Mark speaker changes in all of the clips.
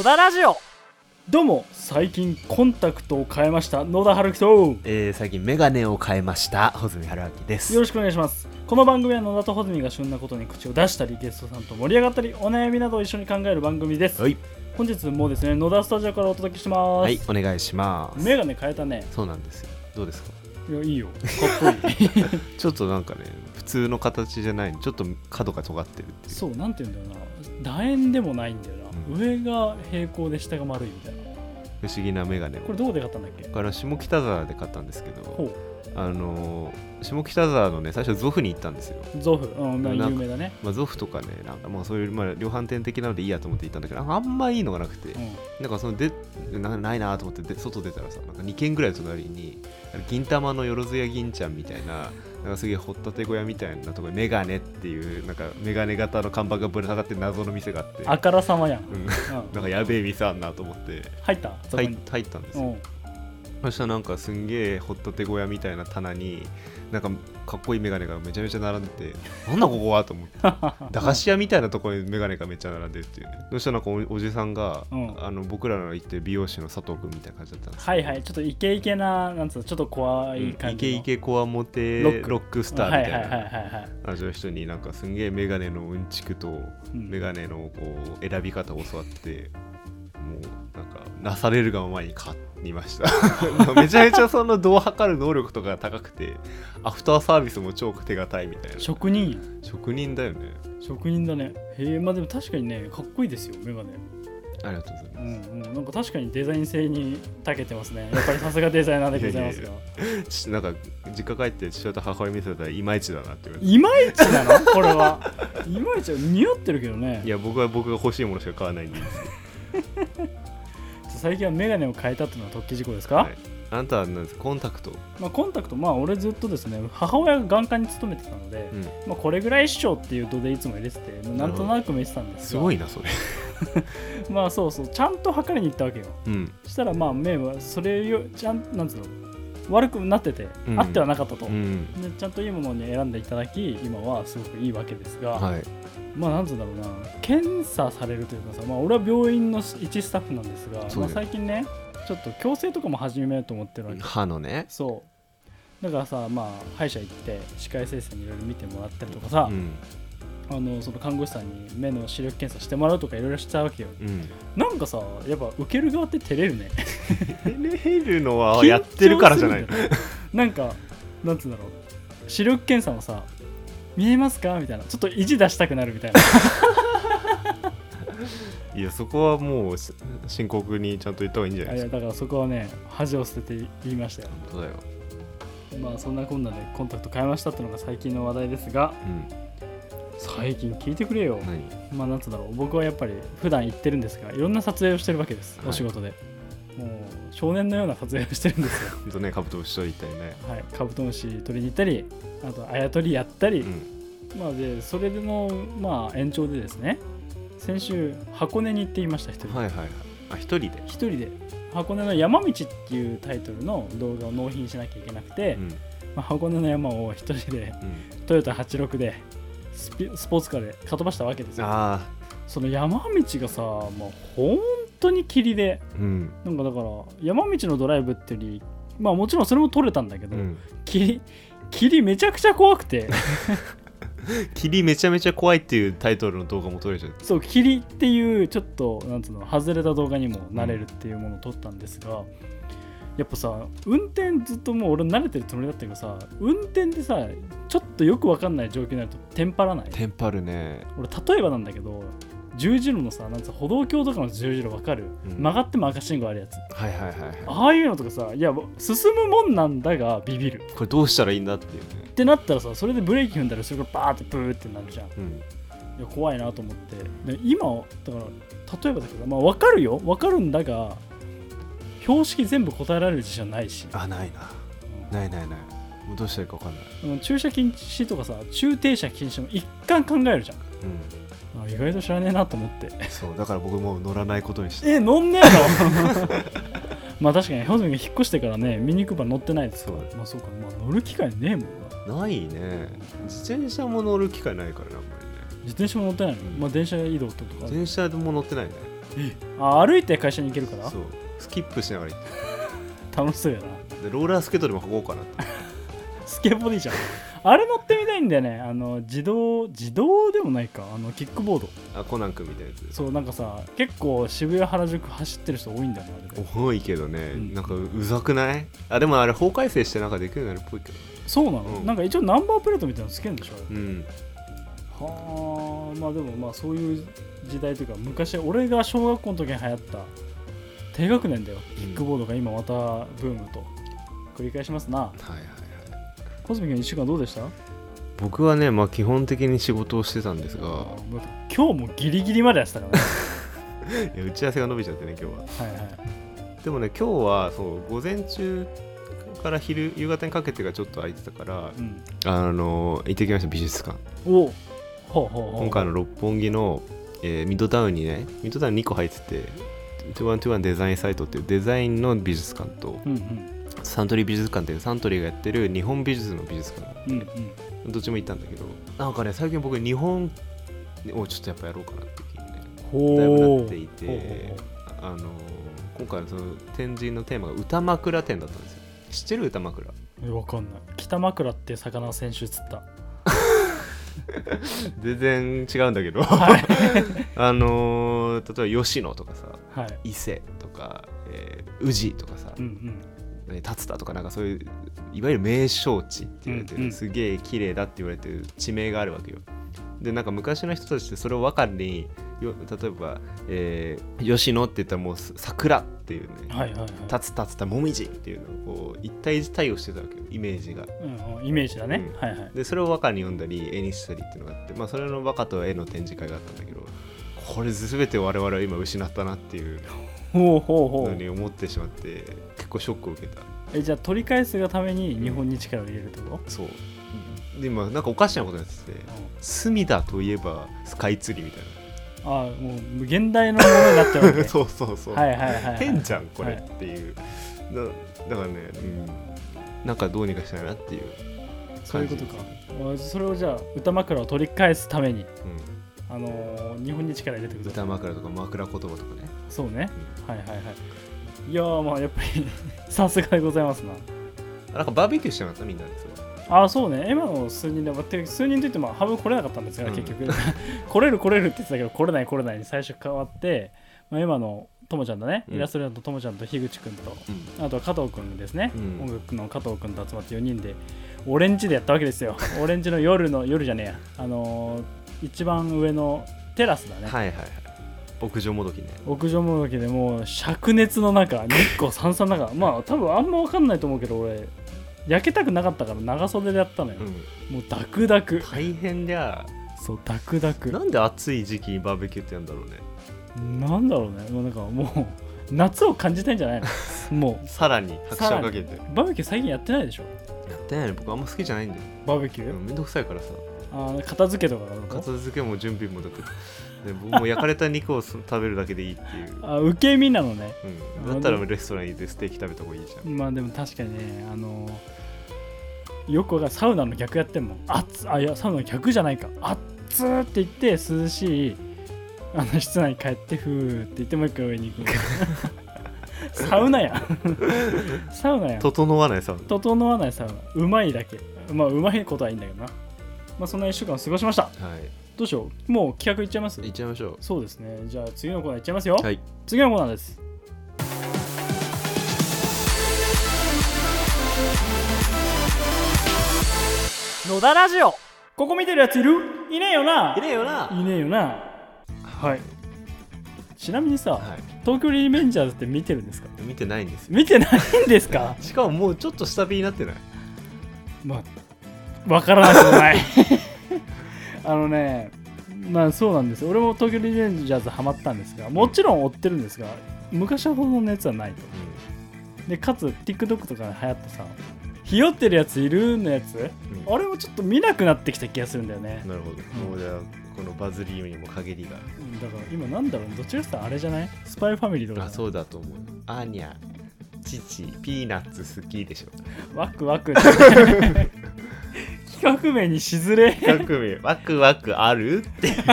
Speaker 1: 野田ラジオ。
Speaker 2: どうも最近コンタクトを変えました野田春樹と。よ
Speaker 3: えー、最近メガネを変えました穂積春明です。
Speaker 2: ろしくお願いします。この番組は野田と穂積が旬なことに口を出したりゲストさんと盛り上がったりお悩みなどを一緒に考える番組です、
Speaker 3: はい、
Speaker 2: 本日もですね野田スタジオからお届けしてます、
Speaker 3: はい、お願いします。
Speaker 2: メガネ変えたね。
Speaker 3: そうなんですよ。どうですか？
Speaker 2: いやいいよ。かっこいい。
Speaker 3: ちょっとなんかね普通の形じゃないちょっと角が尖ってるっていう。
Speaker 2: そうなんて言うんだろうな楕円でもないんだよな、
Speaker 3: うん。
Speaker 2: 上が平行で下が丸いみたいな。
Speaker 3: 不思議なメガネを。
Speaker 2: これどこで買ったんだっけ？
Speaker 3: これは下北沢で買ったんですけど
Speaker 2: ほ
Speaker 3: あのー下北沢のね最初ゾフに行ったんですよ、
Speaker 2: うゾフ、うん、有名だね、
Speaker 3: まあ、ゾフとかねなんかまあそういう、まあ、量販店的なのでいいやと思って行ったんだけどあんまいいのがなくて、
Speaker 2: うん、
Speaker 3: なんかそのでなないなと思ってで外出たらさなんか2軒ぐらい隣に銀玉のよろずや銀ちゃんみたいななんかすげえ掘ったて小屋みたいなところにメガネっていうなんかメガネ型の看板がぶら下がってる謎の店があって。
Speaker 2: あからさまやん、
Speaker 3: うん、
Speaker 2: うん、
Speaker 3: なんかやべえ店あんなと思って。
Speaker 2: 入った？
Speaker 3: 入
Speaker 2: に。
Speaker 3: 入ったんですよ。
Speaker 2: うん。
Speaker 3: そしたらなんかすんげえ掘ったて小屋みたいな棚になんかかっこいいメガネがめちゃめちゃ並んでてなんだここはと思って。駄菓子屋みたいなところにメガネがめっちゃ並んでるっていうねそしたらなんかおおじさんが、
Speaker 2: うん。
Speaker 3: あの僕らの行ってる美容師の佐藤君みたいな感じだったんですよ
Speaker 2: はいはいちょっとイケイケななんつうのちょっと怖い感
Speaker 3: イケ
Speaker 2: じの
Speaker 3: イケコアモテ
Speaker 2: ロ
Speaker 3: ロ
Speaker 2: ック
Speaker 3: スターみたいな。感じの人になんかすんげえメガネのうんちくと
Speaker 2: うん。
Speaker 3: メガネのこう選び方を教わってもうなんかなされるがままに買いました。めちゃめちゃその度を測る能力とかが高くてアフターサービスも超手堅いみたいな。
Speaker 2: 職人。や
Speaker 3: 職人だよね。
Speaker 2: 職人だね。へえまあでも確かにねかっこいいですよメガネ。
Speaker 3: ありがとうございま
Speaker 2: うんうん。なんか確かにデザイン性に長けてますね。やっぱりさすがデザイナーでございますが
Speaker 3: すちなんか実家帰って父親と母親見せたらいまいちだなって言われて。
Speaker 2: いまいちなの？これは。いまいち似合ってるけどね。
Speaker 3: いや僕は僕が欲しいものしか買わないんですよ
Speaker 2: 最近はメガネを変えたっていうのは突起事故ですか、
Speaker 3: はい。あなたは何ですか？コンタクト、
Speaker 2: まあ、コンタクト。まあ俺ずっとですね母親が眼科に勤めてたので、
Speaker 3: うん、
Speaker 2: まあ、これぐらい師匠っていう度でいつも入れててまあなんとなく見てたんです
Speaker 3: す
Speaker 2: が
Speaker 3: ごいなそれ。
Speaker 2: まあそうそう。ちゃんと測りに行ったわけよ。
Speaker 3: うん。
Speaker 2: したらまあ目はそれよちゃんなんつうの？悪くなってて、
Speaker 3: うん。
Speaker 2: あってはなかったと、
Speaker 3: うん。
Speaker 2: でちゃんといいものに選んでいただき今はすごくいいわけですが、
Speaker 3: はい。
Speaker 2: まあなんつうんだろうな。検査されるというかさ、まあ、俺は病院の一スタッフなんですが、まあ、最近ねちょっと矯正とかも始めようと思ってるわけ。
Speaker 3: 歯のね。
Speaker 2: そう。だからさまあ歯医者行って歯科衛生士にいろいろ見てもらったりとかさ、
Speaker 3: うん
Speaker 2: あのその看護師さんに目の視力検査してもらうとかいろいろしたわけよ。
Speaker 3: うん。
Speaker 2: なんかさやっぱ受ける側って照れるね。
Speaker 3: 照れるのはやってるからじゃない
Speaker 2: なんかなんつうんだろう。視力検査もさ見えますか？みたいな。ちょっと意地出したくなるみたいな。
Speaker 3: いやそこはもうし深刻にちゃんと言った方がいいんじゃないですか？
Speaker 2: あいやだからそこはね恥を捨てて言いましたよ。
Speaker 3: 本当だよ。
Speaker 2: まあそんなこんなでコンタクト変えましたっていうのが最近の話題ですが
Speaker 3: うん
Speaker 2: 最近聞いてくれよ。
Speaker 3: 何？
Speaker 2: まあなんつうんだろう。僕はやっぱり普段行ってるんですがいろんな撮影をしてるわけです、
Speaker 3: はい。
Speaker 2: お仕事で。もう少年のような撮影をしてるんですよ。
Speaker 3: ほんとねカブトムシ取り行ったりね。
Speaker 2: はい。カブトムシ取りに行ったりあとあや取りやったり、
Speaker 3: うん。
Speaker 2: まあでそれのまあ延長でですね。先週箱根に行っていました一人。で
Speaker 3: はいはいはい。あ一人で？
Speaker 2: 一人で。箱根の山道っていうタイトルの動画を納品しなきゃいけなくて、
Speaker 3: うん。
Speaker 2: まあ、箱根の山を一人で
Speaker 3: うん。
Speaker 2: トヨタ86でスピスポーツカーでかっ飛ばしたわけですよ。
Speaker 3: あ
Speaker 2: その山道がさもう本当に霧で
Speaker 3: あうん。
Speaker 2: なんかだから山道のドライブってよりまあもちろんそれも撮れたんだけど、
Speaker 3: うん。
Speaker 2: 霧霧めちゃくちゃ怖くて。
Speaker 3: 霧めちゃめちゃ怖いっていうタイトルの動画も撮れちゃう。
Speaker 2: そう霧っていうちょっとなんつうの外れた動画にもなれるっていうものを撮ったんですが、やっぱさ運転ずっともう俺慣れてるつもりだったけどさ運転でさちょっとよくわかんない状況になるとテンパらない？
Speaker 3: テンパるね。
Speaker 2: 俺例えばなんだけど十字路のさなん歩道橋とかの十字路わかる、
Speaker 3: うん。
Speaker 2: 曲がっても赤信号あるやつ。
Speaker 3: はいはいはいはい。
Speaker 2: ああいうのとかさいや進むもんなんだがビビる。
Speaker 3: これどうしたらいいんだっていうね。
Speaker 2: ってなったらさそれでブレーキ踏んだらそれがバーってブーってなるじゃん。
Speaker 3: うん。
Speaker 2: いや怖いなと思って。で今だから例えばだけどまあ分かるよ。分かるんだが標識全部答えられる自信はないし、
Speaker 3: あないな。ないないない。もうどうしたらいいか分かんない。
Speaker 2: うん駐車禁止とかさ駐停車禁止も一貫考えるじゃん。
Speaker 3: うん。
Speaker 2: あ意外と知らねえなと思って。
Speaker 3: そうだから僕もう乗らないことにして。
Speaker 2: え乗んねえの まあ確かにホズミが引っ越してからねミニクーパー乗ってないですから
Speaker 3: そう。
Speaker 2: まあそうかまあ乗る機会ねえもんな。
Speaker 3: ないね。自転車も乗る機会ないからねあんまりね。
Speaker 2: 自転車も乗ってないの、
Speaker 3: うん
Speaker 2: まあ電車移動とか。
Speaker 3: 自転車も乗ってないね。
Speaker 2: あ歩いて会社に行けるから？
Speaker 3: そうスキップしながら行っ
Speaker 2: 楽しそうやな。
Speaker 3: てでローラースケートでも履こうかなって
Speaker 2: スケボーでいいじゃん。あれ乗ってみたいんだよね。あの自動自動でもないか。あのキックボード。
Speaker 3: あコナン君みたいなやつ。
Speaker 2: そうなんかさ結構渋谷原宿走ってる人多いんだよねあれで。
Speaker 3: 多いけどね、
Speaker 2: うん。
Speaker 3: なんかうざくない？あでもあれ法改正してなんかできるようになるっぽいけど。
Speaker 2: そうなの、
Speaker 3: うん。
Speaker 2: なんか一応ナンバープレートみたいなのつけるんでしょ
Speaker 3: うん。
Speaker 2: はあまあでもまあそういう時代というか昔俺が小学校の時に流行った低学年だよ。キックボードが今またブームと。繰り返しますな。
Speaker 3: はいはいはい。
Speaker 2: コズミ君1週間どうでした？
Speaker 3: 僕はねまあ基本的に仕事をしてたんですが。
Speaker 2: 今日もギリギリまでやってたからね。
Speaker 3: いや打ち合わせが伸びちゃってね今日は。
Speaker 2: はいはい。
Speaker 3: でもね今日はそう午前中から昼夕方にかけてがちょっと空いてたから
Speaker 2: うん。
Speaker 3: あの行ってきました美術館。
Speaker 2: おほうほうほう。
Speaker 3: 今回の六本木の、えーミッドタウンにねミッドタウン2個入ってて2121デザインサイトっていうデザインの美術館と
Speaker 2: うんうん。
Speaker 3: サントリー美術館っていうサントリーがやってる日本美術の美術館。
Speaker 2: うんうん。
Speaker 3: どっちも行ったんだけどなんかね最近僕日本をちょっとやっぱやろうかなって気にねだいぶなっていてあの今回のその展示のテーマが歌枕展だったんですよ。知ってる歌枕？
Speaker 2: えわかんない。北枕って魚先週釣った。
Speaker 3: 全然違うんだけど。
Speaker 2: はい。
Speaker 3: あのー例えば吉野とかさ
Speaker 2: はい。
Speaker 3: 伊勢とか、えー宇治とかさ、
Speaker 2: うんうん。
Speaker 3: ね竜田とかなんかそういういわゆる名勝地って言われてる、
Speaker 2: うんうん。
Speaker 3: すげえ綺麗だって言われてる地名があるわけよ。でなんか昔の人たちってそれを分かるによ例えば、えー吉野って言ったらもうす桜っていうね
Speaker 2: はいはいはい。
Speaker 3: 立つ立つたもみじっていうのをこう一対一対応してたわけよイメージが。
Speaker 2: うんうんイメージだね、
Speaker 3: うん。
Speaker 2: はいはい。
Speaker 3: でそれを和歌に読んだり絵にしたりっていうのがあってまあそれの和歌と絵の展示会があったんだけどこれ全て我々は今失ったなっていう
Speaker 2: ほうほうほう。
Speaker 3: のに思ってしまって結構ショックを受けた。
Speaker 2: えじゃあ取り返すがために日本に力を入れるってこと、
Speaker 3: そう。で今なんかおかしなことやってて隅田といえばスカイツリーみたい
Speaker 2: ああもう現代のものになっちゃうわけ
Speaker 3: な そうそうそう、
Speaker 2: はいはいはい、はい、
Speaker 3: 変じゃんこれ
Speaker 2: はい
Speaker 3: っていう、だだからね、うん、なんかどうにかしたいなっていう
Speaker 2: そういうことか。あそれをじゃあ歌枕を取り返すために。
Speaker 3: う
Speaker 2: あのー日本に力入れてく
Speaker 3: ん、
Speaker 2: ださい。
Speaker 3: 歌枕とか枕言葉とかね、
Speaker 2: そうね。はいはいはい。いやーまあやっぱり さすがでございますな。
Speaker 3: なんかバーベキューしてなかった？みんなでそう
Speaker 2: あそうね。今の数人で数人といっても半分来れなかったんですが、
Speaker 3: うん。
Speaker 2: 結局。来れる来れるって言ってたけど来れない来れないに最初変わって、まあ、今のともちゃんとね、
Speaker 3: うん。
Speaker 2: イラストレーターのともちゃんと樋口くんと
Speaker 3: うん。
Speaker 2: あとは加藤くんですね、
Speaker 3: うん。
Speaker 2: 音楽の加藤くんと集まって4人でオレンジでやったわけですよ。オレンジの夜の夜じゃねえや。あのー一番上のテラスだね、
Speaker 3: はいはいはい。屋上もどきね。
Speaker 2: 屋上もどきでもう灼熱の中日光さんさんの中まあ多分あんま分かんないと思うけど俺焼けたくなかったから長袖でやったのよ、
Speaker 3: うん。
Speaker 2: もうダクダク。
Speaker 3: 大変じゃ
Speaker 2: そうダクダク。
Speaker 3: なんで暑い時期にバーベキューってやるんだろうね。
Speaker 2: なんだろうね。もうなんかもう夏を感じたいんじゃないの？も
Speaker 3: さらに拍車をかけて。
Speaker 2: うバーベキュー最近やってないでしょ？
Speaker 3: やってないね。僕あんま好きじゃないんだよ。
Speaker 2: バーベキュー、
Speaker 3: うんめんどくさいからさ
Speaker 2: あー片付けとかが
Speaker 3: 片付けも準備もだってで僕も焼かれた肉を食べるだけでいいっていう、
Speaker 2: あ受け身なのね。
Speaker 3: うん、だったらレストラン行ってステーキ食べた方がいいじゃん。
Speaker 2: まあでも確かにねあのよくわかるサウナの逆やってんもん。熱あいやサウナの逆じゃないか。熱ーって言って涼しいあの室内に帰ってふーって言ってもう一回上に行く。サウナやん。サウナやん。
Speaker 3: 整わないさ
Speaker 2: 整わないサウナ。うまいだけ。まあうまいことはいいんだけどなまあそんな1週間過ごしました。
Speaker 3: はい。
Speaker 2: どうしよう？もう企画いっちゃいます？
Speaker 3: 行っちゃいましょ
Speaker 2: そうですね。じゃあ次のコーナーいっちゃいますよ、
Speaker 3: うはい。
Speaker 2: 次のコーナーです。野田ラジオ。ここ見てるやついる？いねえよな。い
Speaker 3: ねえよな。い
Speaker 2: ねえよな。はい。ちなみにさ、
Speaker 3: はい。
Speaker 2: 東京リベンジャーズって見てるんですか？
Speaker 3: 見てないんですよ。
Speaker 2: 見てないんですか？
Speaker 3: しかももうちょっと下火になってない？
Speaker 2: まあわからなくもない。あのねまあそうなんです俺も東京リベンジャーズハマったんですがもちろん追ってるんですが昔ほどの熱はないと。でかつ TikTok とかで流行ったさひよってるやついるのやつ？
Speaker 3: うん。
Speaker 2: あれもちょっと見なくなってきた気がするんだよね。
Speaker 3: なるほど、もうじゃあこのバズりにも陰りが。
Speaker 2: うん。だから今なんだろう？どっちかっていうとあれじゃない？スパイファミリーとか
Speaker 3: あそうだと思う。アーニャ父ピーナッツ好きでしょ。
Speaker 2: ワクワク。企画名にしずれ。
Speaker 3: 企画名ワクワクあるって。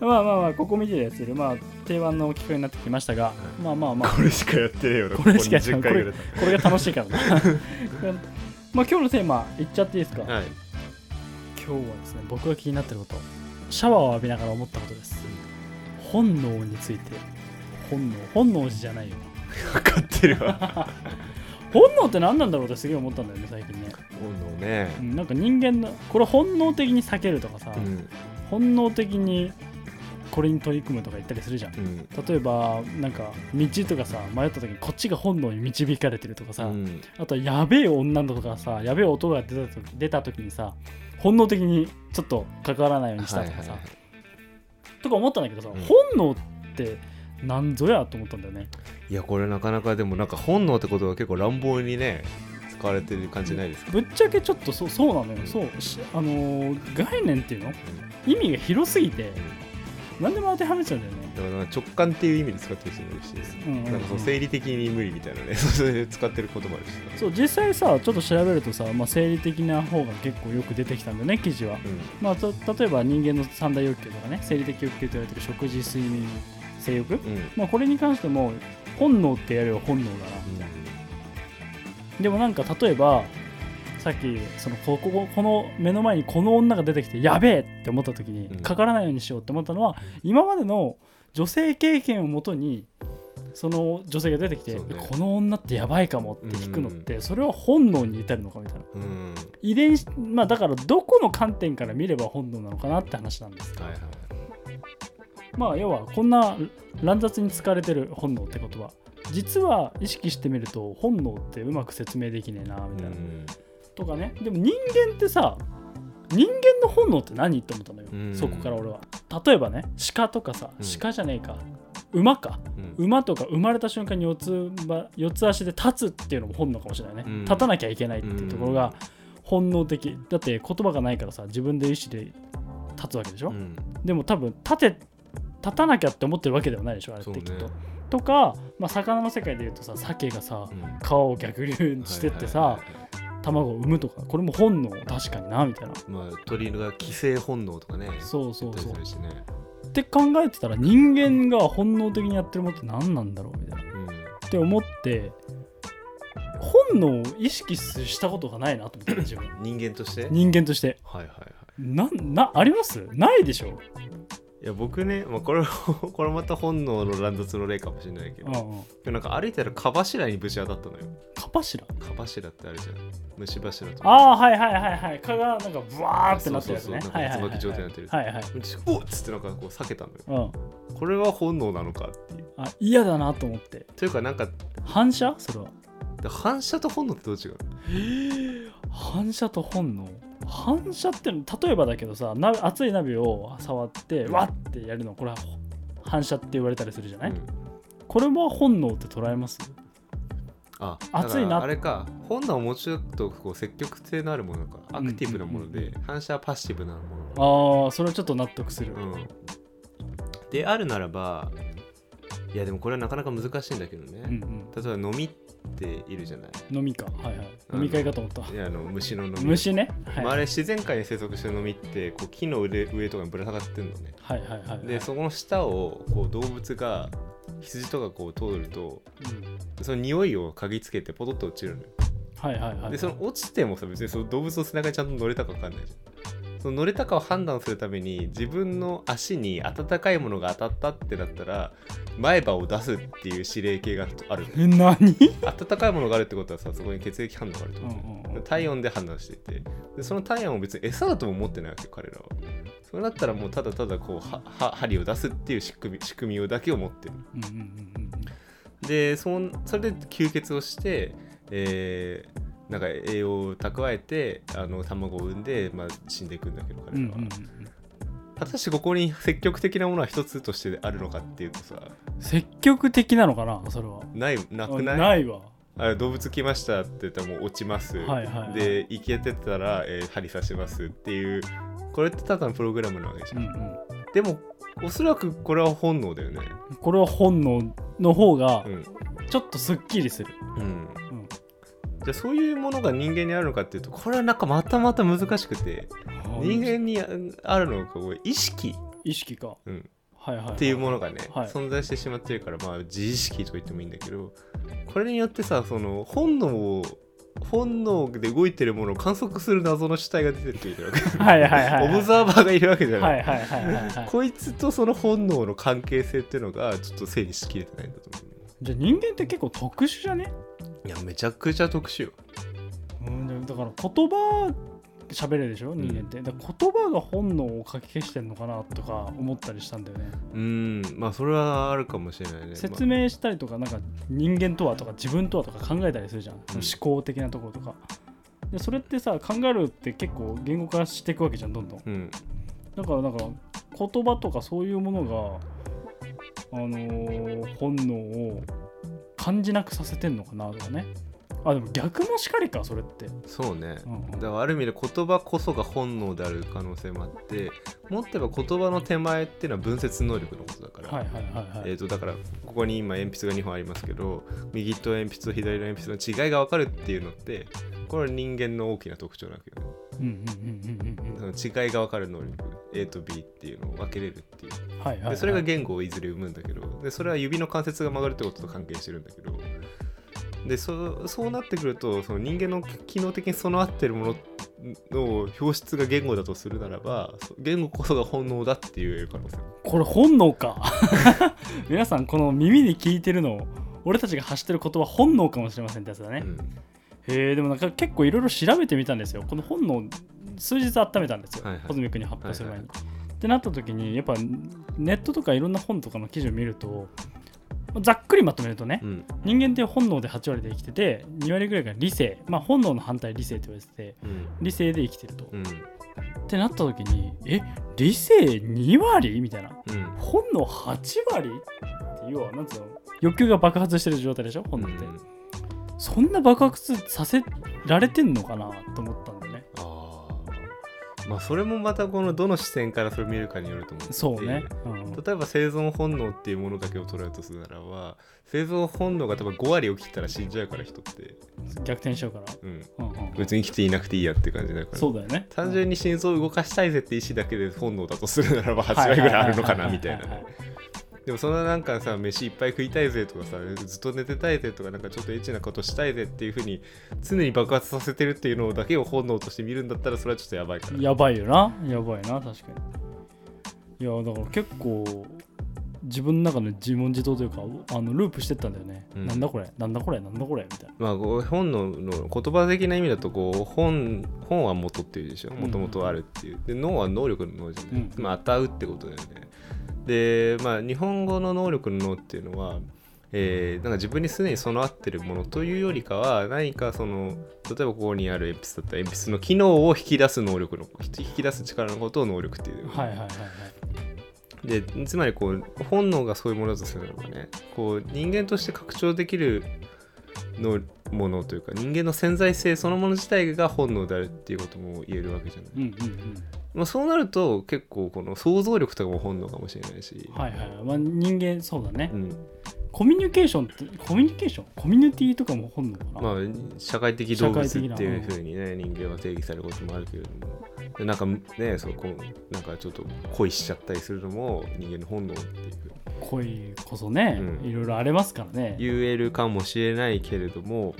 Speaker 2: まあまあまあここ見てやつるまあ定番の企画になってきましたが、まあまあまあ。
Speaker 3: これしかやってねえよな。
Speaker 2: これしかやってない。
Speaker 3: ここ20回ぐらい
Speaker 2: これが楽しいからな。まあ今日のテーマいっちゃっていいですか、
Speaker 3: はい。
Speaker 2: 今日はですね僕が気になってること。シャワーを浴びながら思ったことです。本能について。本能本能寺じゃないよ
Speaker 3: 分かってるわ。
Speaker 2: 本能って何なんだろうってすげえ思ったんだよね最近ね、
Speaker 3: 本能ね。
Speaker 2: うん、なんか人間のこれ本能的に避けるとかさ、
Speaker 3: うん。
Speaker 2: 本能的にこれに取り組むとか言ったりするじゃん。
Speaker 3: うん。
Speaker 2: 例えばなんか道とかさ迷った時にこっちが本能に導かれてるとかさ、
Speaker 3: うん。
Speaker 2: あとはやべえ女の子とかさやべえ音が出た時出た時にさ本能的にちょっと関わらないようにしたとかさ、
Speaker 3: はいはいはい
Speaker 2: とか思ったんだけどさ、
Speaker 3: ん。
Speaker 2: 本能ってなんぞやと思ったんだよね。
Speaker 3: いやこれなかなかでもなんか本能ってことは結構乱暴にね使われてる感じないですか？
Speaker 2: ぶっちゃけちょっとそうそうなのよ、
Speaker 3: うん
Speaker 2: そう。しあのー概念っていうの？意味が広すぎて何でも当てはめちゃうんだよね。
Speaker 3: だから直感っていう意味で使ってる人もいるし、
Speaker 2: うんうんうん。
Speaker 3: なんかその生理的に無理みたいなね。それで使ってることもあるし。さ
Speaker 2: そう実際さちょっと調べるとさ、まあ、生理的な方が結構よく出てきたんだよね記事は、
Speaker 3: うん。
Speaker 2: まあ、と例えば人間の三大欲求とかね生理的欲求と言われてる食事睡眠性欲、
Speaker 3: うん。
Speaker 2: まあ、これに関しても本能ってやれば本能だな。みたいな、でもなんか例えばさっきそのこここの目の前にこの女が出てきてやべえって思った時に
Speaker 3: うん。
Speaker 2: かからないようにしようって思ったのは、今までの女性経験をもとにその女性が出てきて、
Speaker 3: ね。
Speaker 2: この女ってやばいかもって聞くのって、それは本能に至るのかみたいな。
Speaker 3: うん。
Speaker 2: 遺伝子まあだからどこの観点から見れば本能なのかなって話なんです。
Speaker 3: はいはい
Speaker 2: まあ要はこんな乱雑に使われてる本能って言葉実は意識してみると本能ってうまく説明できねえなみたいな、
Speaker 3: うん。
Speaker 2: とかね。でも人間ってさ人間の本能って何って思ったのよ、
Speaker 3: うん。
Speaker 2: そこから俺は。例えばね鹿とかさ
Speaker 3: うん。
Speaker 2: 鹿じゃねえか、馬か。
Speaker 3: うん。
Speaker 2: 馬とか生まれた瞬間に四つば四つ足で立つっていうのも本能かもしれないね、
Speaker 3: うん。
Speaker 2: 立たなきゃいけないっていうところが本能的。だって言葉がないからさ自分で意思で立つわけでしょ、
Speaker 3: うん。
Speaker 2: でも多分立て立たなきゃって思ってるわけではないでしょあれってきっと、とか、まあ、魚の世界でいうとさ鮭がさ
Speaker 3: うん。
Speaker 2: 川を逆流してってさ、
Speaker 3: はいはいはいはい。
Speaker 2: 卵を産むとかこれも本能確かになみたいな。
Speaker 3: まあ鳥が寄生本能とかね
Speaker 2: そうそうそう。
Speaker 3: ね。
Speaker 2: って考えてたら人間が本能的にやってるものって何なんだろうみたいな。
Speaker 3: うん。
Speaker 2: って思って本能を意識したことがないなと思って自分。
Speaker 3: 人間として？はい
Speaker 2: 人間として。
Speaker 3: はいはい
Speaker 2: ななあります？ないでしょ、
Speaker 3: いや僕ね、まあ、これ これまた本能の乱雑の例かもしれないけど、
Speaker 2: うんうん、
Speaker 3: なんか歩いたら蚊柱にぶち当たったのよ。
Speaker 2: 蚊柱？
Speaker 3: 蚊柱ってあるじゃん虫柱とか。
Speaker 2: ああはいはいはいはい。蚊がなんかブワーってなってるやつね。
Speaker 3: そうそうそう。
Speaker 2: はいはいはい
Speaker 3: なんか椿状態になってる
Speaker 2: はいはい。
Speaker 3: おっつってなんかこう避けたのよ。
Speaker 2: うん。
Speaker 3: これは本能なのかっていう。
Speaker 2: あ嫌だなと思って。
Speaker 3: というかなんか
Speaker 2: 反射？それは。
Speaker 3: 反射と本能ってどう違う
Speaker 2: 反射と本能？反射っての例えばだけどさな熱い鍋を触って
Speaker 3: うん。
Speaker 2: わってやるのこれは反射って言われたりするじゃない、
Speaker 3: うん。
Speaker 2: これは本能って捉えます？
Speaker 3: あ
Speaker 2: 熱いな
Speaker 3: あれか本能はもうちょっとこう積極性のあるものか。アクティブなもの
Speaker 2: うん
Speaker 3: で反射はパッシブなもの。
Speaker 2: ああそれはちょっと納得する、
Speaker 3: うん。であるならばいやでもこれはなかなか難しいんだけどね、
Speaker 2: うんうん。
Speaker 3: 例えば飲みっているじゃない。
Speaker 2: 飲みかはいはい。
Speaker 3: うん
Speaker 2: 飲み会かと思った。
Speaker 3: いやあの虫の飲み。
Speaker 2: 虫ね。はい、
Speaker 3: まあ、あれ自然界に生息してる飲みってこう木の上上とかにぶら下がってるのね。
Speaker 2: はいはいはいはい。
Speaker 3: でそこの下をこう動物が羊とかこう通ると
Speaker 2: うん。
Speaker 3: その匂いを嗅ぎつけてポトッと落ちるのよ。
Speaker 2: はいはいはい
Speaker 3: でその落ちてもさ別にその動物の背中にちゃんと乗れたか分かんないじゃんその乗れたかを判断するために自分の足に温かいものが当たったってなったら前歯を出すっていう指令系があるの
Speaker 2: え何？
Speaker 3: 温かいものがあるってことはさそこに血液反応があるってこと、
Speaker 2: うんうんうん。
Speaker 3: 体温で判断していて。でその体温を別に餌だとも思ってないわけよ彼らは。そうなったらもうただただこうはは針を出すっていう仕組み仕組みをだけを持ってる。
Speaker 2: うんうんうんうん。
Speaker 3: でそんそれで吸血をして、えーなんか栄養を蓄えてあの卵を産んで、まあ、死んでいくんだけど彼らは、果たしてここに積極的なものは一つとしてあるのかっていうとさ
Speaker 2: 積極的なのかなそれは。
Speaker 3: ないなくない？
Speaker 2: ないわ。
Speaker 3: あ動物来ましたって言ったらもう落ちます、
Speaker 2: はいはいはい。
Speaker 3: で生きてたら、えー針刺しますっていうこれってただのプログラムなわけじゃ、
Speaker 2: うんんうん。
Speaker 3: でもおそらくこれは本能だよね。
Speaker 2: これは本能の方が
Speaker 3: うん、
Speaker 2: ちょっとすっきりする、
Speaker 3: うん、
Speaker 2: うん
Speaker 3: じゃあそういうものが人間にあるのかっていうとこれはなんかまたまた難しくて人間にああるのがこう意識。
Speaker 2: 意識か。
Speaker 3: うん、
Speaker 2: はいはい、はい、
Speaker 3: っていうものがね、
Speaker 2: はい。
Speaker 3: 存在してしまってるからまあ自意識と言ってもいいんだけどこれによってさその本能を本能で動いてるものを観測する謎の主体が出てくるわけ。
Speaker 2: はいはいはいはい。
Speaker 3: オブザーバーがいるわけじゃない、こいつとその本能の関係性っていうのがちょっと整理しきれてないんだと思
Speaker 2: じゃあ人間って結構特殊じゃね？
Speaker 3: ういやめちゃくちゃ特殊よ。
Speaker 2: うんだから言葉喋れるでしょ？人間って、だから言葉が本能をかき消してんのかなとか思ったりしたんだよね、
Speaker 3: うん。まあそれはあるかもしれないね。
Speaker 2: 説明したりとかなんか人間とはとか自分とはとか考えたりするじゃん、思考的なところとか。でそれってさ考えるって結構言語化していくわけじゃんどんどん。
Speaker 3: まあうん。
Speaker 2: だからなんか言葉とかそういうものがあのー本能を感じなくさせてんのかなとかね。あでも逆もしかりかそれって、
Speaker 3: そうね。
Speaker 2: うんうん。
Speaker 3: だからある意味で言葉こそが本能である可能性もあってもっと言えば言葉の手前っていうのは分節能力のことだから、
Speaker 2: はいはいはいはい、
Speaker 3: えー、とだからここに今鉛筆が2本ありますけど右と鉛筆と左の鉛筆の違いが分かるっていうのってこれは人間の大きな特徴なわけよね。
Speaker 2: うんうんうんうんうんうん。
Speaker 3: その違いが分かる能力 A と B っていうのを分けれるっていう。
Speaker 2: はいはい、はい、
Speaker 3: でそれが言語をいずれ生むんだけどでそれは指の関節が曲がるってことと関係してるんだけどでそそうなってくるとその人間の機能的に備わってるものの表出が言語だとするならばそ言語こそが本能だっていう可能性
Speaker 2: これ本能か。皆さんこの耳に聞いてるの俺たちが発してる言葉本能かもしれませんってやつだね、
Speaker 3: うん。
Speaker 2: へえでもなんか結構いろいろ調べてみたんですよ。この本能数日温めたんですよ、
Speaker 3: はいはい。
Speaker 2: コズミックに発表する前に、
Speaker 3: はい
Speaker 2: ってなった時にやっぱネットとかいろんな本とかの記事を見るとざっくりまとめるとね、
Speaker 3: うん。
Speaker 2: 人間って本能で8割で生きてて2割ぐらいが理性。まあ本能の反対理性って言われてて
Speaker 3: うん。
Speaker 2: 理性で生きてると、
Speaker 3: うん。
Speaker 2: ってなった時にえ理性2割？みたいな。
Speaker 3: うん。
Speaker 2: 本能8割？って要はなんつうの？欲求が爆発してる状態でしょ？本能って、そんな爆発させられてんのかな？と思ったんだよね。
Speaker 3: ああまあそれもまたこのどの視点からそれを見るかによると思う
Speaker 2: そうね、うん。
Speaker 3: 例えば生存本能っていうものだけを捉えるとするならば生存本能が多分5割起きたら死んじゃうから人って、
Speaker 2: 逆転しちゃうから、
Speaker 3: うん、
Speaker 2: うんうんうん。
Speaker 3: 別に生きていなくていいやって感じだから。
Speaker 2: そうだよね。
Speaker 3: 単純に心臓を動かしたいぜって意思だけで本能だとするならば8割ぐらいあるのかなみたいなねでもそのなんかさ飯いっぱい食いたいぜとかさずっと寝てたいぜとかなんかちょっとエッチなことしたいぜっていうふうに常に爆発させてるっていうのだけを本能として見るんだったらそれはちょっとやばいから。
Speaker 2: やばいよな。やばいな確かに。いやだから結構自分の中の自問自答というかあのループしてったんだよね、
Speaker 3: うん。
Speaker 2: なんだこれ？なんだこれ？なんだこれ？みたいな。
Speaker 3: まあこう本能の言葉的な意味だとこう本本は元っていうでしょ。
Speaker 2: ん
Speaker 3: もともとあるっていう。で脳は能力の脳じゃない、
Speaker 2: うん。
Speaker 3: まあ当たうってことだよねでまあ日本語の能力の脳っていうのはえーなんか自分にすでに備わってるものというよりかは何かその例えばここにある鉛筆だったら鉛筆の機能を引き出す能力の引き出す力のことを能力っていう、
Speaker 2: はいはいはいはい。
Speaker 3: でつまりこう本能がそういうものだとするならばねこう人間として拡張できるのものというか人間の潜在性そのもの自体が本能であるっていうことも言えるわけじゃない、
Speaker 2: うんうん
Speaker 3: まあ、そうなると結構この想像力とかも本能かもしれないし。
Speaker 2: はいはい、まあ、人間そうだね、
Speaker 3: うん
Speaker 2: コミュニケーションってコミュニケーション？コミュニティとかも本能かな、
Speaker 3: まあ、社会的動物っていうふうにね人間は定義されることもあるけれども。でなんかねそうこうなんかちょっと恋しちゃったりするのも人間の本能っていう。
Speaker 2: 恋こそね、
Speaker 3: うん。
Speaker 2: いろいろありますからね。
Speaker 3: 言えるかもしれないけれども、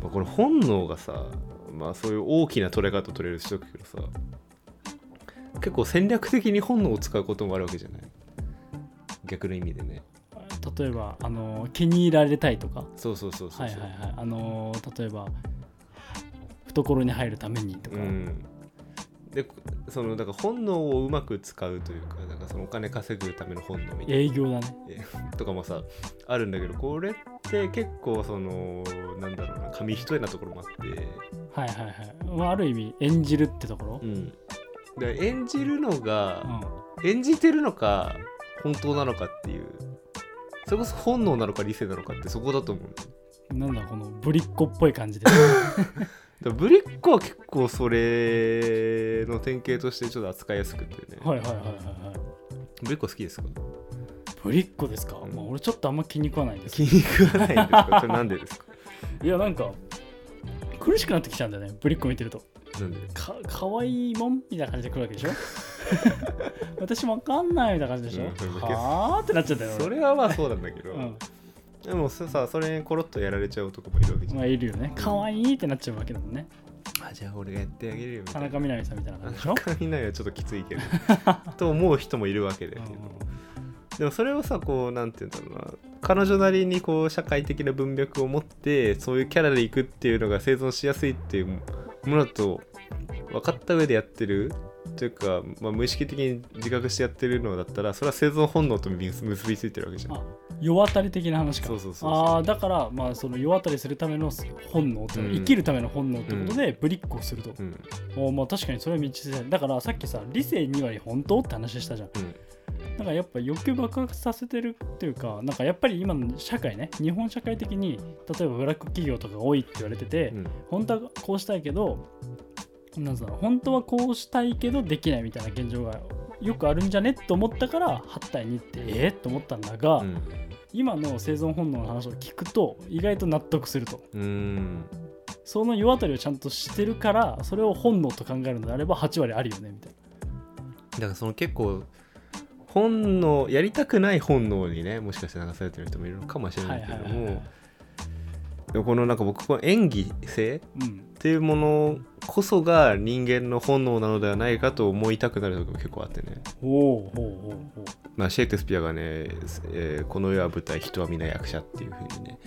Speaker 3: まあ、この本能がさ、まあ、そういう大きな取れ方取れる人だけどさ結構戦略的に本能を使うこともあるわけじゃない？逆の意味でね
Speaker 2: 例えばあの気に入られたいとか？
Speaker 3: そうそうそうそう
Speaker 2: はいはいはい。あの例えば懐に入るためにとか、
Speaker 3: うん。でそのだから本能をうまく使うというかなんかそのお金稼ぐための本能みたいな。
Speaker 2: 営業だね。
Speaker 3: とかもさあるんだけどこれって結構そのなんだろうな紙一重なところもあって。
Speaker 2: はいはいはい、まあ、ある意味演じるってところ、
Speaker 3: うん。で演じるのが、
Speaker 2: うん。
Speaker 3: 演じてるのか本当なのかっていうそれこそ本能なのか理性なのかってそこだと思う。
Speaker 2: なんだこのぶりっ子っぽい感じで。
Speaker 3: だからブリッコは結構それの典型としてちょっと扱いやすくてね、
Speaker 2: はいはいはいはいはい。
Speaker 3: ブリッコ好きですか？
Speaker 2: ぶりっ子ですか、
Speaker 3: うん。
Speaker 2: まあ、俺ちょっとあんま気に食わないです。
Speaker 3: 気に食わないんですか？それなんでですか？
Speaker 2: いやなんか苦しくなってきちゃうんだよねぶりっ子見てると。
Speaker 3: なんで？
Speaker 2: かかわいいもんみたいな感じで来るわけでしょ？私もわかんないみたいな感じでしょ、
Speaker 3: うん
Speaker 2: はあってなっちゃったよ。
Speaker 3: それはまあそうなんだけど、
Speaker 2: うん。
Speaker 3: でもさそれにコロッとやられちゃう男もいるわけじゃん、
Speaker 2: まあいるよね。可愛いってなっちゃうわけだもんね。
Speaker 3: あじゃあ俺がやってあげるよみたいな。
Speaker 2: 田中みな実さんみたいな感じでしょ。
Speaker 3: 田中みな実はちょっときついけど。と思う人もいるわけだよ、でもそれをさこうなんて言うんだろうな。彼女なりにこう社会的な文脈を持ってそういうキャラでいくっていうのが生存しやすいっていうものだと分かった上でやってるというか、まあ、無意識的に自覚してやってるのだったらそれは生存本能と結びついてるわけじゃん。
Speaker 2: あ世渡り的な話か。
Speaker 3: そうそうそう
Speaker 2: ああだからまあその世渡りするための本能っていう
Speaker 3: ん。
Speaker 2: 生きるための本能ってことでブリックをすると、
Speaker 3: うん。
Speaker 2: おまあ確かにそれは道筋だからさっきさ理性2割本当って話したじゃん。
Speaker 3: うん。
Speaker 2: なんかやっぱ欲求爆発させてるっていうかなんかやっぱり今の社会ね日本社会的に例えばブラック企業とかが多いって言われてて、
Speaker 3: うん。
Speaker 2: 本当はこうしたいけどなんつうの本当はこうしたいけどできないみたいな現状がよくあるんじゃね？と思ったから8対2ってええと思ったんだが、
Speaker 3: うん。
Speaker 2: 今の生存本能の話を聞くと意外と納得すると。
Speaker 3: うん。
Speaker 2: その世渡りをちゃんとしてるからそれを本能と考えるのであれば8割あるよねみたい
Speaker 3: だからその結構本能やりたくない本能にねもしかして流されてる人もいるのかもしれ
Speaker 2: な
Speaker 3: ないけど
Speaker 2: はいはいはいはい
Speaker 3: もでもこのなんか僕この演技性っ
Speaker 2: うん。
Speaker 3: ていうものこそが人間の本能なのではないかと思いたくなる時も結構あってね、
Speaker 2: ほうほうほうほう。
Speaker 3: まあ、シェイクスピアがね、えーこの世は舞台人は皆役者っていうふうにね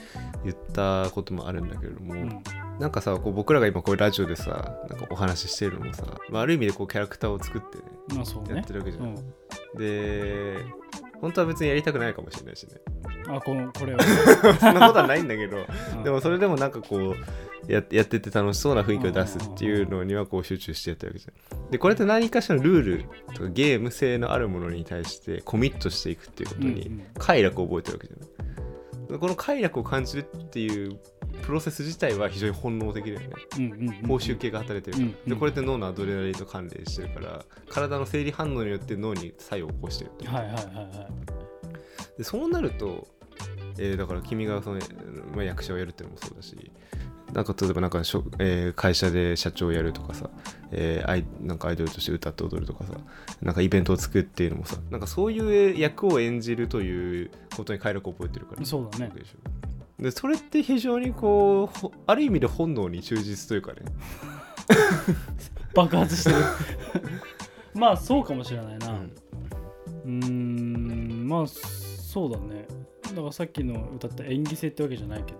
Speaker 3: 言ったこともあるんだけれども、
Speaker 2: うん。
Speaker 3: なんかさこう僕らが今こういうラジオでさなんかお話ししてるのもさ、まあ、ある意味でこうキャラクターを作ってね
Speaker 2: まあそうね。
Speaker 3: やってるわけじゃん、
Speaker 2: うん。
Speaker 3: で本当は別にやりたくないかもしれないしね。
Speaker 2: あこのこれを、
Speaker 3: そんなことはないんだけど。
Speaker 2: うん。
Speaker 3: でもそれでもなんかこうややってて楽しそうな雰囲気を出すっていうのにはこう集中してやってるわけじゃん。でこれって何かしらのルールとかゲーム性のあるものに対してコミットしていくっていうことに
Speaker 2: うんうん。
Speaker 3: 快楽を覚えてるわけじゃない。この快楽を感じるっていうプロセス自体は非常に本能的だよね。
Speaker 2: うんうんうん
Speaker 3: 報酬系が働いてるから、
Speaker 2: うんうん。
Speaker 3: でこれって脳のアドレナリンと関連してるから体の生理反応によって脳に作用を起こしてるっていう。
Speaker 2: はいはいはいはい。
Speaker 3: でそうなると、えーだから君がその、まあ、役者をやるっていうのもそうだしなんか例えばなんかしょ、えー会社で社長をやるとかさ、えーアイなんかアイドルとして歌って踊るとかさなんかイベントを作るっていうのもさなんかそういう役を演じるということに快楽を覚えてるから。
Speaker 2: そうだね
Speaker 3: でそれって非常にこうほある意味で本能に忠実というかね。
Speaker 2: 爆発してる。まあそうかもしれないな。
Speaker 3: う
Speaker 2: うんまあそうだね。だからさっきの歌った演技性ってわけじゃないけど、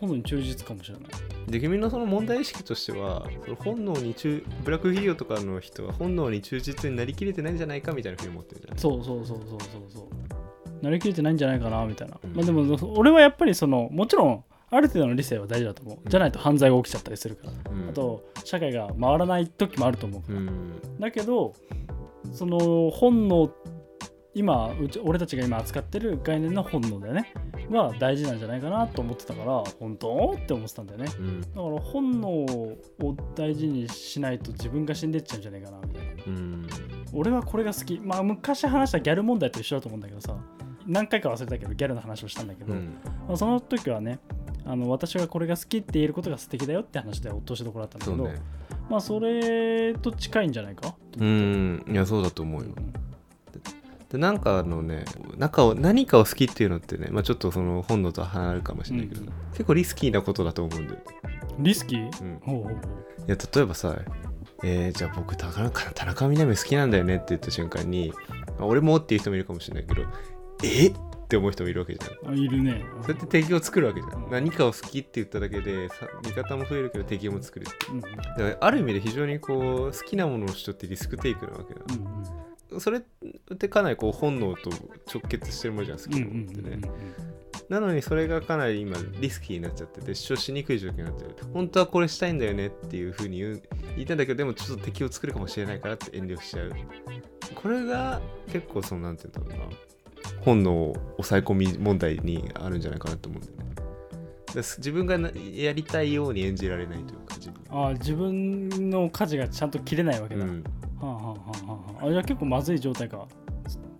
Speaker 2: 本能に忠実かもしれない。
Speaker 3: で君のその問題意識としてはその本能に忠ブラック企業とかの人は本能に忠実になりきれてないんじゃないかみたいなふうに思ってるじゃない
Speaker 2: そうそうそうそうそうそうなりきれてないんじゃないかなみたいな、
Speaker 3: うん。
Speaker 2: まあでも俺はやっぱりそのもちろんある程度の理性は大事だと思う、
Speaker 3: うん。
Speaker 2: じゃないと犯罪が起きちゃったりするから、
Speaker 3: うん。
Speaker 2: あと社会が回らない時もあると思う。から、
Speaker 3: うん。
Speaker 2: だけどその本能今うち俺たちが今扱ってる概念の本能だよね。は大事なんじゃないかなと思ってたから本当？って思ってたんだよね。
Speaker 3: うん。
Speaker 2: だから本能を大事にしないと自分が死んでっちゃうんじゃないかなみたいな。
Speaker 3: うん。
Speaker 2: 俺はこれが好き。まあ昔話したギャル問題と一緒だと思うんだけどさ何回か忘れたけどギャルの話をしたんだけど、
Speaker 3: うん。
Speaker 2: まあ、その時はねあの私がこれが好きって言えることが素敵だよって話で落としどころだったんだけど、
Speaker 3: ね。
Speaker 2: まあそれと近いんじゃないか？
Speaker 3: うん。いやそうだと思うよ。
Speaker 2: うん。
Speaker 3: でなんかあのねなんかを何かを好きっていうのってね、まあ、ちょっとその本能とは離れるかもしれないけど、
Speaker 2: うん。
Speaker 3: 結構リスキーなことだと思うんだよ、
Speaker 2: リスキー、
Speaker 3: うん、
Speaker 2: ほうほうほう。
Speaker 3: いや例えばさえーじゃあ僕田中田中みな実好きなんだよねって言った瞬間にあ俺もっていう人もいるかもしれないけどえ？って思う人もいるわけじゃん。
Speaker 2: あいるね。
Speaker 3: そうやって敵を作るわけじゃん、
Speaker 2: うん。
Speaker 3: 何かを好きって言っただけでさ味方も増えるけど敵も作る。
Speaker 2: うん
Speaker 3: だからある意味で非常にこう好きなものの人ってリスクテイクなわけだ、
Speaker 2: うんうん。
Speaker 3: それってかなりこう本能と直結してるものじゃん好きなものってね、なのにそれがかなり今リスキーになっちゃってて主張しにくい状況になってる。本当はこれしたいんだよねっていうふうに言う言いたいんだけどでもちょっと敵を作るかもしれないからって遠慮しちゃう。これが結構そのなんて言うんだろうな本能抑え込み問題にあるんじゃないかなと思うんだよね。自分がなやりたいように演じられないというか自分。
Speaker 2: あ自分の舵がちゃんと切れないわけだ、
Speaker 3: うん。
Speaker 2: はあはあはあはあ。あじゃあ結構まずい状態か。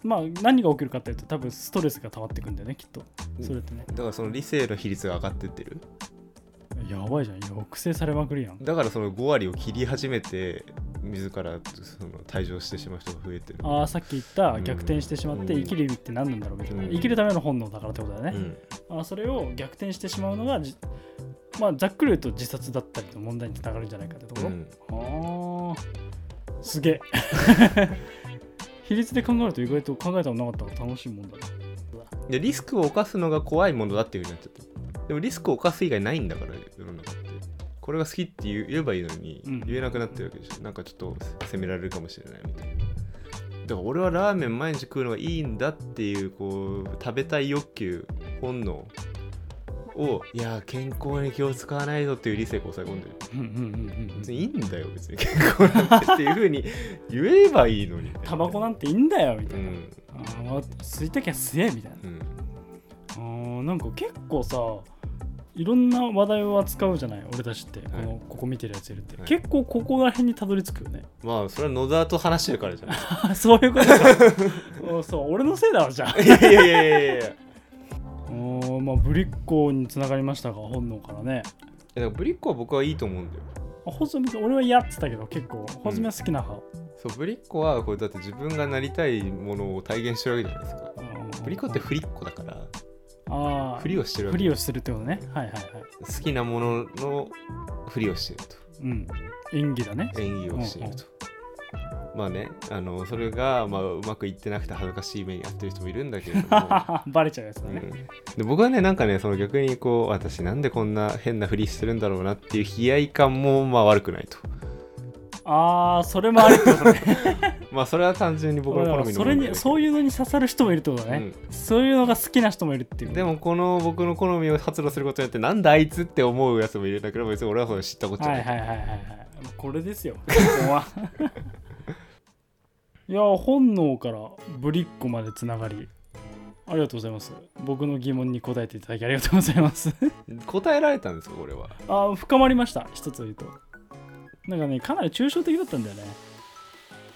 Speaker 2: まあ何が起きるかっていうと多分ストレスが溜まってくんだよねきっと。それってね。
Speaker 3: だからその理性の比率が上がってってる。
Speaker 2: やばいじゃん。抑制されまくりやん。
Speaker 3: だからその5割を切り始めて自らその退場してしまう人が増えてる。
Speaker 2: ああさっき言った
Speaker 3: うん。
Speaker 2: 逆転してしまって
Speaker 3: うん。
Speaker 2: 生きる意味って何なんだろうみたいな、
Speaker 3: うん。
Speaker 2: 生きるための本能だからってことだよね、
Speaker 3: うん。
Speaker 2: あーそれを逆転してしまうのがじまあざっくり言うと自殺だったりの問題につながるんじゃないかってところ、
Speaker 3: うん。
Speaker 2: ああすげえ。比率で考えると意外と考えたことなかったから楽しいもんだね。
Speaker 3: でリスクを冒すのが怖いものだっていうふうになっちゃってでもリスクを冒す以外ないんだから世の中これが好きって言えばいいのに
Speaker 2: うん。
Speaker 3: 言えなくなってるわけでしょ、なんかちょっと責められるかもしれないみたいな。だから俺はラーメン毎日食うのがいいんだっていうこう食べたい欲求本能をいや健康に気を使わないとっていう理性が抑え込んでる。
Speaker 2: うんうんうんうん
Speaker 3: 別にいいんだよ別に。健康なんてっていうふうに言えばいいのに。
Speaker 2: タバコなんていいんだよみたいな、
Speaker 3: うん。
Speaker 2: あー吸いたきゃ吸えみたいな。
Speaker 3: うん。
Speaker 2: あーなんか結構さいろんな話題を扱うじゃない？俺たちって、このここ見てるやついるって、
Speaker 3: はい。
Speaker 2: 結構ここら辺にたどり着くよね。
Speaker 3: まあそれは野沢と話してるからじゃない
Speaker 2: そういうことか。おそう。俺のせいだわじゃあ。
Speaker 3: いやいやいやいやいや。
Speaker 2: おーまあぶりっ子につながりましたが本能からね。
Speaker 3: だからブリッコは僕はいいと思うんだよ。
Speaker 2: あホズミ俺は嫌ってたけど結構。ホズミは好きな派、
Speaker 3: そうブリッコはこれだって自分がなりたいものを体現してるわけじゃないですか。
Speaker 2: うん。
Speaker 3: ブリッコってフリッコだから
Speaker 2: ああ
Speaker 3: ふりをしてるわけ。
Speaker 2: ふりをするってことね。はいはいはい。
Speaker 3: 好きなもののふりをしている
Speaker 2: うん。演技だね。
Speaker 3: と演技をしていると。まあねあのそれが、まあ、うまくいってなくて恥ずかしい目に遭ってる人もいるんだけれども。
Speaker 2: バレちゃうやつだね、
Speaker 3: うん。で僕はねなんかねその逆にこう私なんでこんな変なふりしてるんだろうなっていう悲哀感もまあ悪くないと。
Speaker 2: ああそれもありってことね
Speaker 3: まあそれは単純に僕の好みの
Speaker 2: それにそう
Speaker 3: う
Speaker 2: いうのに刺さる人もいるってことだね、そういうのが好きな人もいるっていう。
Speaker 3: でもこの僕の好みを発露することによってなんだあいつって思うやつもいるんだけど別に俺はそれ知ったことない。い、
Speaker 2: ははいはいはい。はいこれですよここはいや本能からぶりっ子までつながり。ありがとうございます。僕の疑問に答えていただきありがとうございます。
Speaker 3: 答えられたんですかこれは。
Speaker 2: あー深まりました。一つ言うと。なんかねかなり抽象的だったんだよね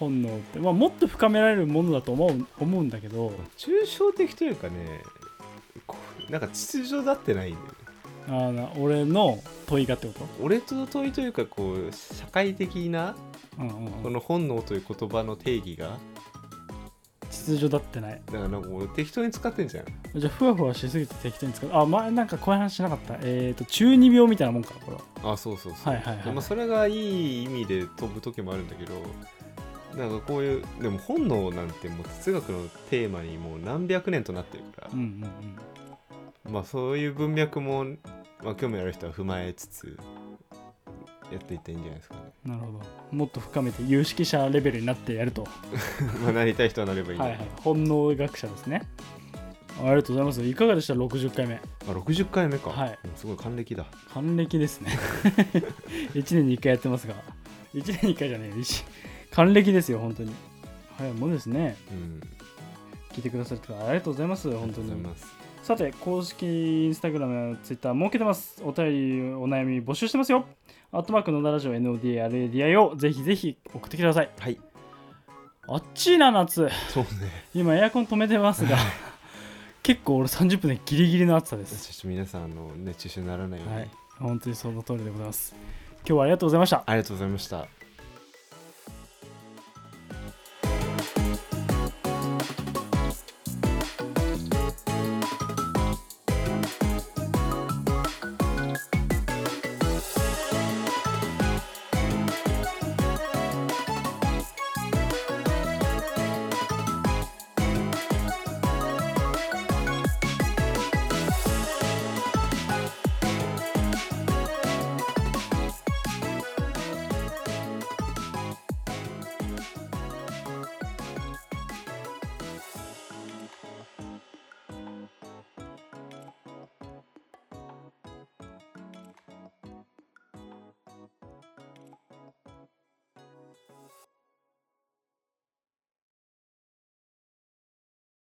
Speaker 2: 本能って、まあ、もっと深められるものだと思う思うんだけど。
Speaker 3: 抽象的というかねなんか秩序だってないんだよね。
Speaker 2: あーな俺の問いがってこと？
Speaker 3: 俺との問いというかこう社会的な
Speaker 2: うんうんうん。
Speaker 3: この本能という言葉の定義が？
Speaker 2: 秩序だってない。
Speaker 3: だからなんかもう適当に使ってんじゃん。
Speaker 2: じゃあふわふわしすぎて適当に使う。あ前なんかこういう話しなかった。えっ、と中二病みたいなもんかこれは。
Speaker 3: あそうそうそう、
Speaker 2: はいはいはい
Speaker 3: でもそれがいい意味で飛ぶ時もあるんだけどなんかこういうでも本能なんてもう哲学のテーマにもう何百年となってるから
Speaker 2: うん、うんうん。
Speaker 3: まあそういう文脈も、まあ、興味ある人は踏まえつつやっていったらいいんじゃないですかね。
Speaker 2: なるほど。もっと深めて有識者レベルになってやると。
Speaker 3: まあなりたい人はなればいいんだ
Speaker 2: はいはい。本能学者ですね。ありがとうございます。いかがでした？60回目。
Speaker 3: あ60回目か、
Speaker 2: はい。
Speaker 3: すごい還暦だ。
Speaker 2: 還暦ですね。1年に1回やってますが。1年に1回じゃねえよ。一還暦ですよ本当に。早いもんですね。
Speaker 3: うん。
Speaker 2: 聞いてくださってありがとうございます本当に。さて公式インスタグラムツイッター設けてます。お便りお悩み募集してますよ。アットマークのだラジオ NODRADI をぜひぜひ送ってきてください。
Speaker 3: はい。
Speaker 2: あっちいな夏。
Speaker 3: そうね。
Speaker 2: 今エアコン止めてますが結構俺30分でギリギリの暑さです。
Speaker 3: 皆さんあの熱中症にならないように、
Speaker 2: はい。本当にその通りでございます。今日はありがとうございました。
Speaker 3: ありがとうございました